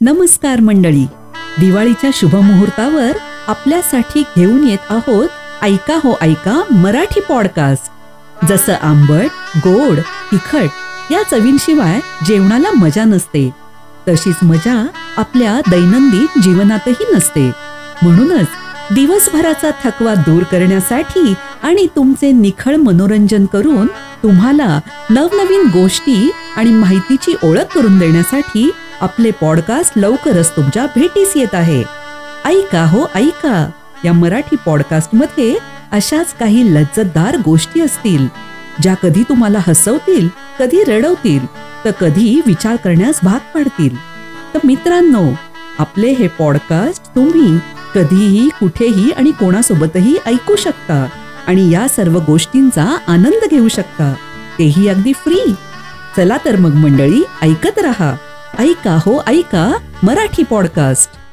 नमस्कार मंडळी. दिवाळीच्या शुभमुहूर्तावर आपल्यासाठी घेऊन येत आहोत ऐका हो ऐका मराठी पॉडकास्ट जसं आंबट गोड तिखट या चवींशिवाय जेवणाला मजा नसते. तशीच मजा आपल्या दैनंदिन जीवनातही नसते. म्हणूनच दिवसभराचा थकवा दूर करण्यासाठी आणि तुमचे निखळ मनोरंजन करून तुम्हाला नवनवीन गोष्टी आणि माहितीची ओळख करून देण्यासाठी आपले पॉडकास्ट लवकरच तुमच्या भेटीस येत आहे. ऐका हो ऐका. या मराठी पॉडकास्टमध्ये अशाच काही लज्जतदार गोष्टी असतील ज्या कधी तुम्हाला हसवतील कधी रडवतील तर कधी विचार करण्यास भाग पाडतील. तर मित्रांनो आपले हे पॉडकास्ट तुम्ही कधीही कुठेही आणि कोणासोबतही ऐकू शकता आणि या सर्व गोष्टींचा आनंद घेऊ शकता. तेही अगदी फ्री चला तर मग मंडळी ऐकत रहा. ऐका हो ऐका. मराठी पॉडकास्ट.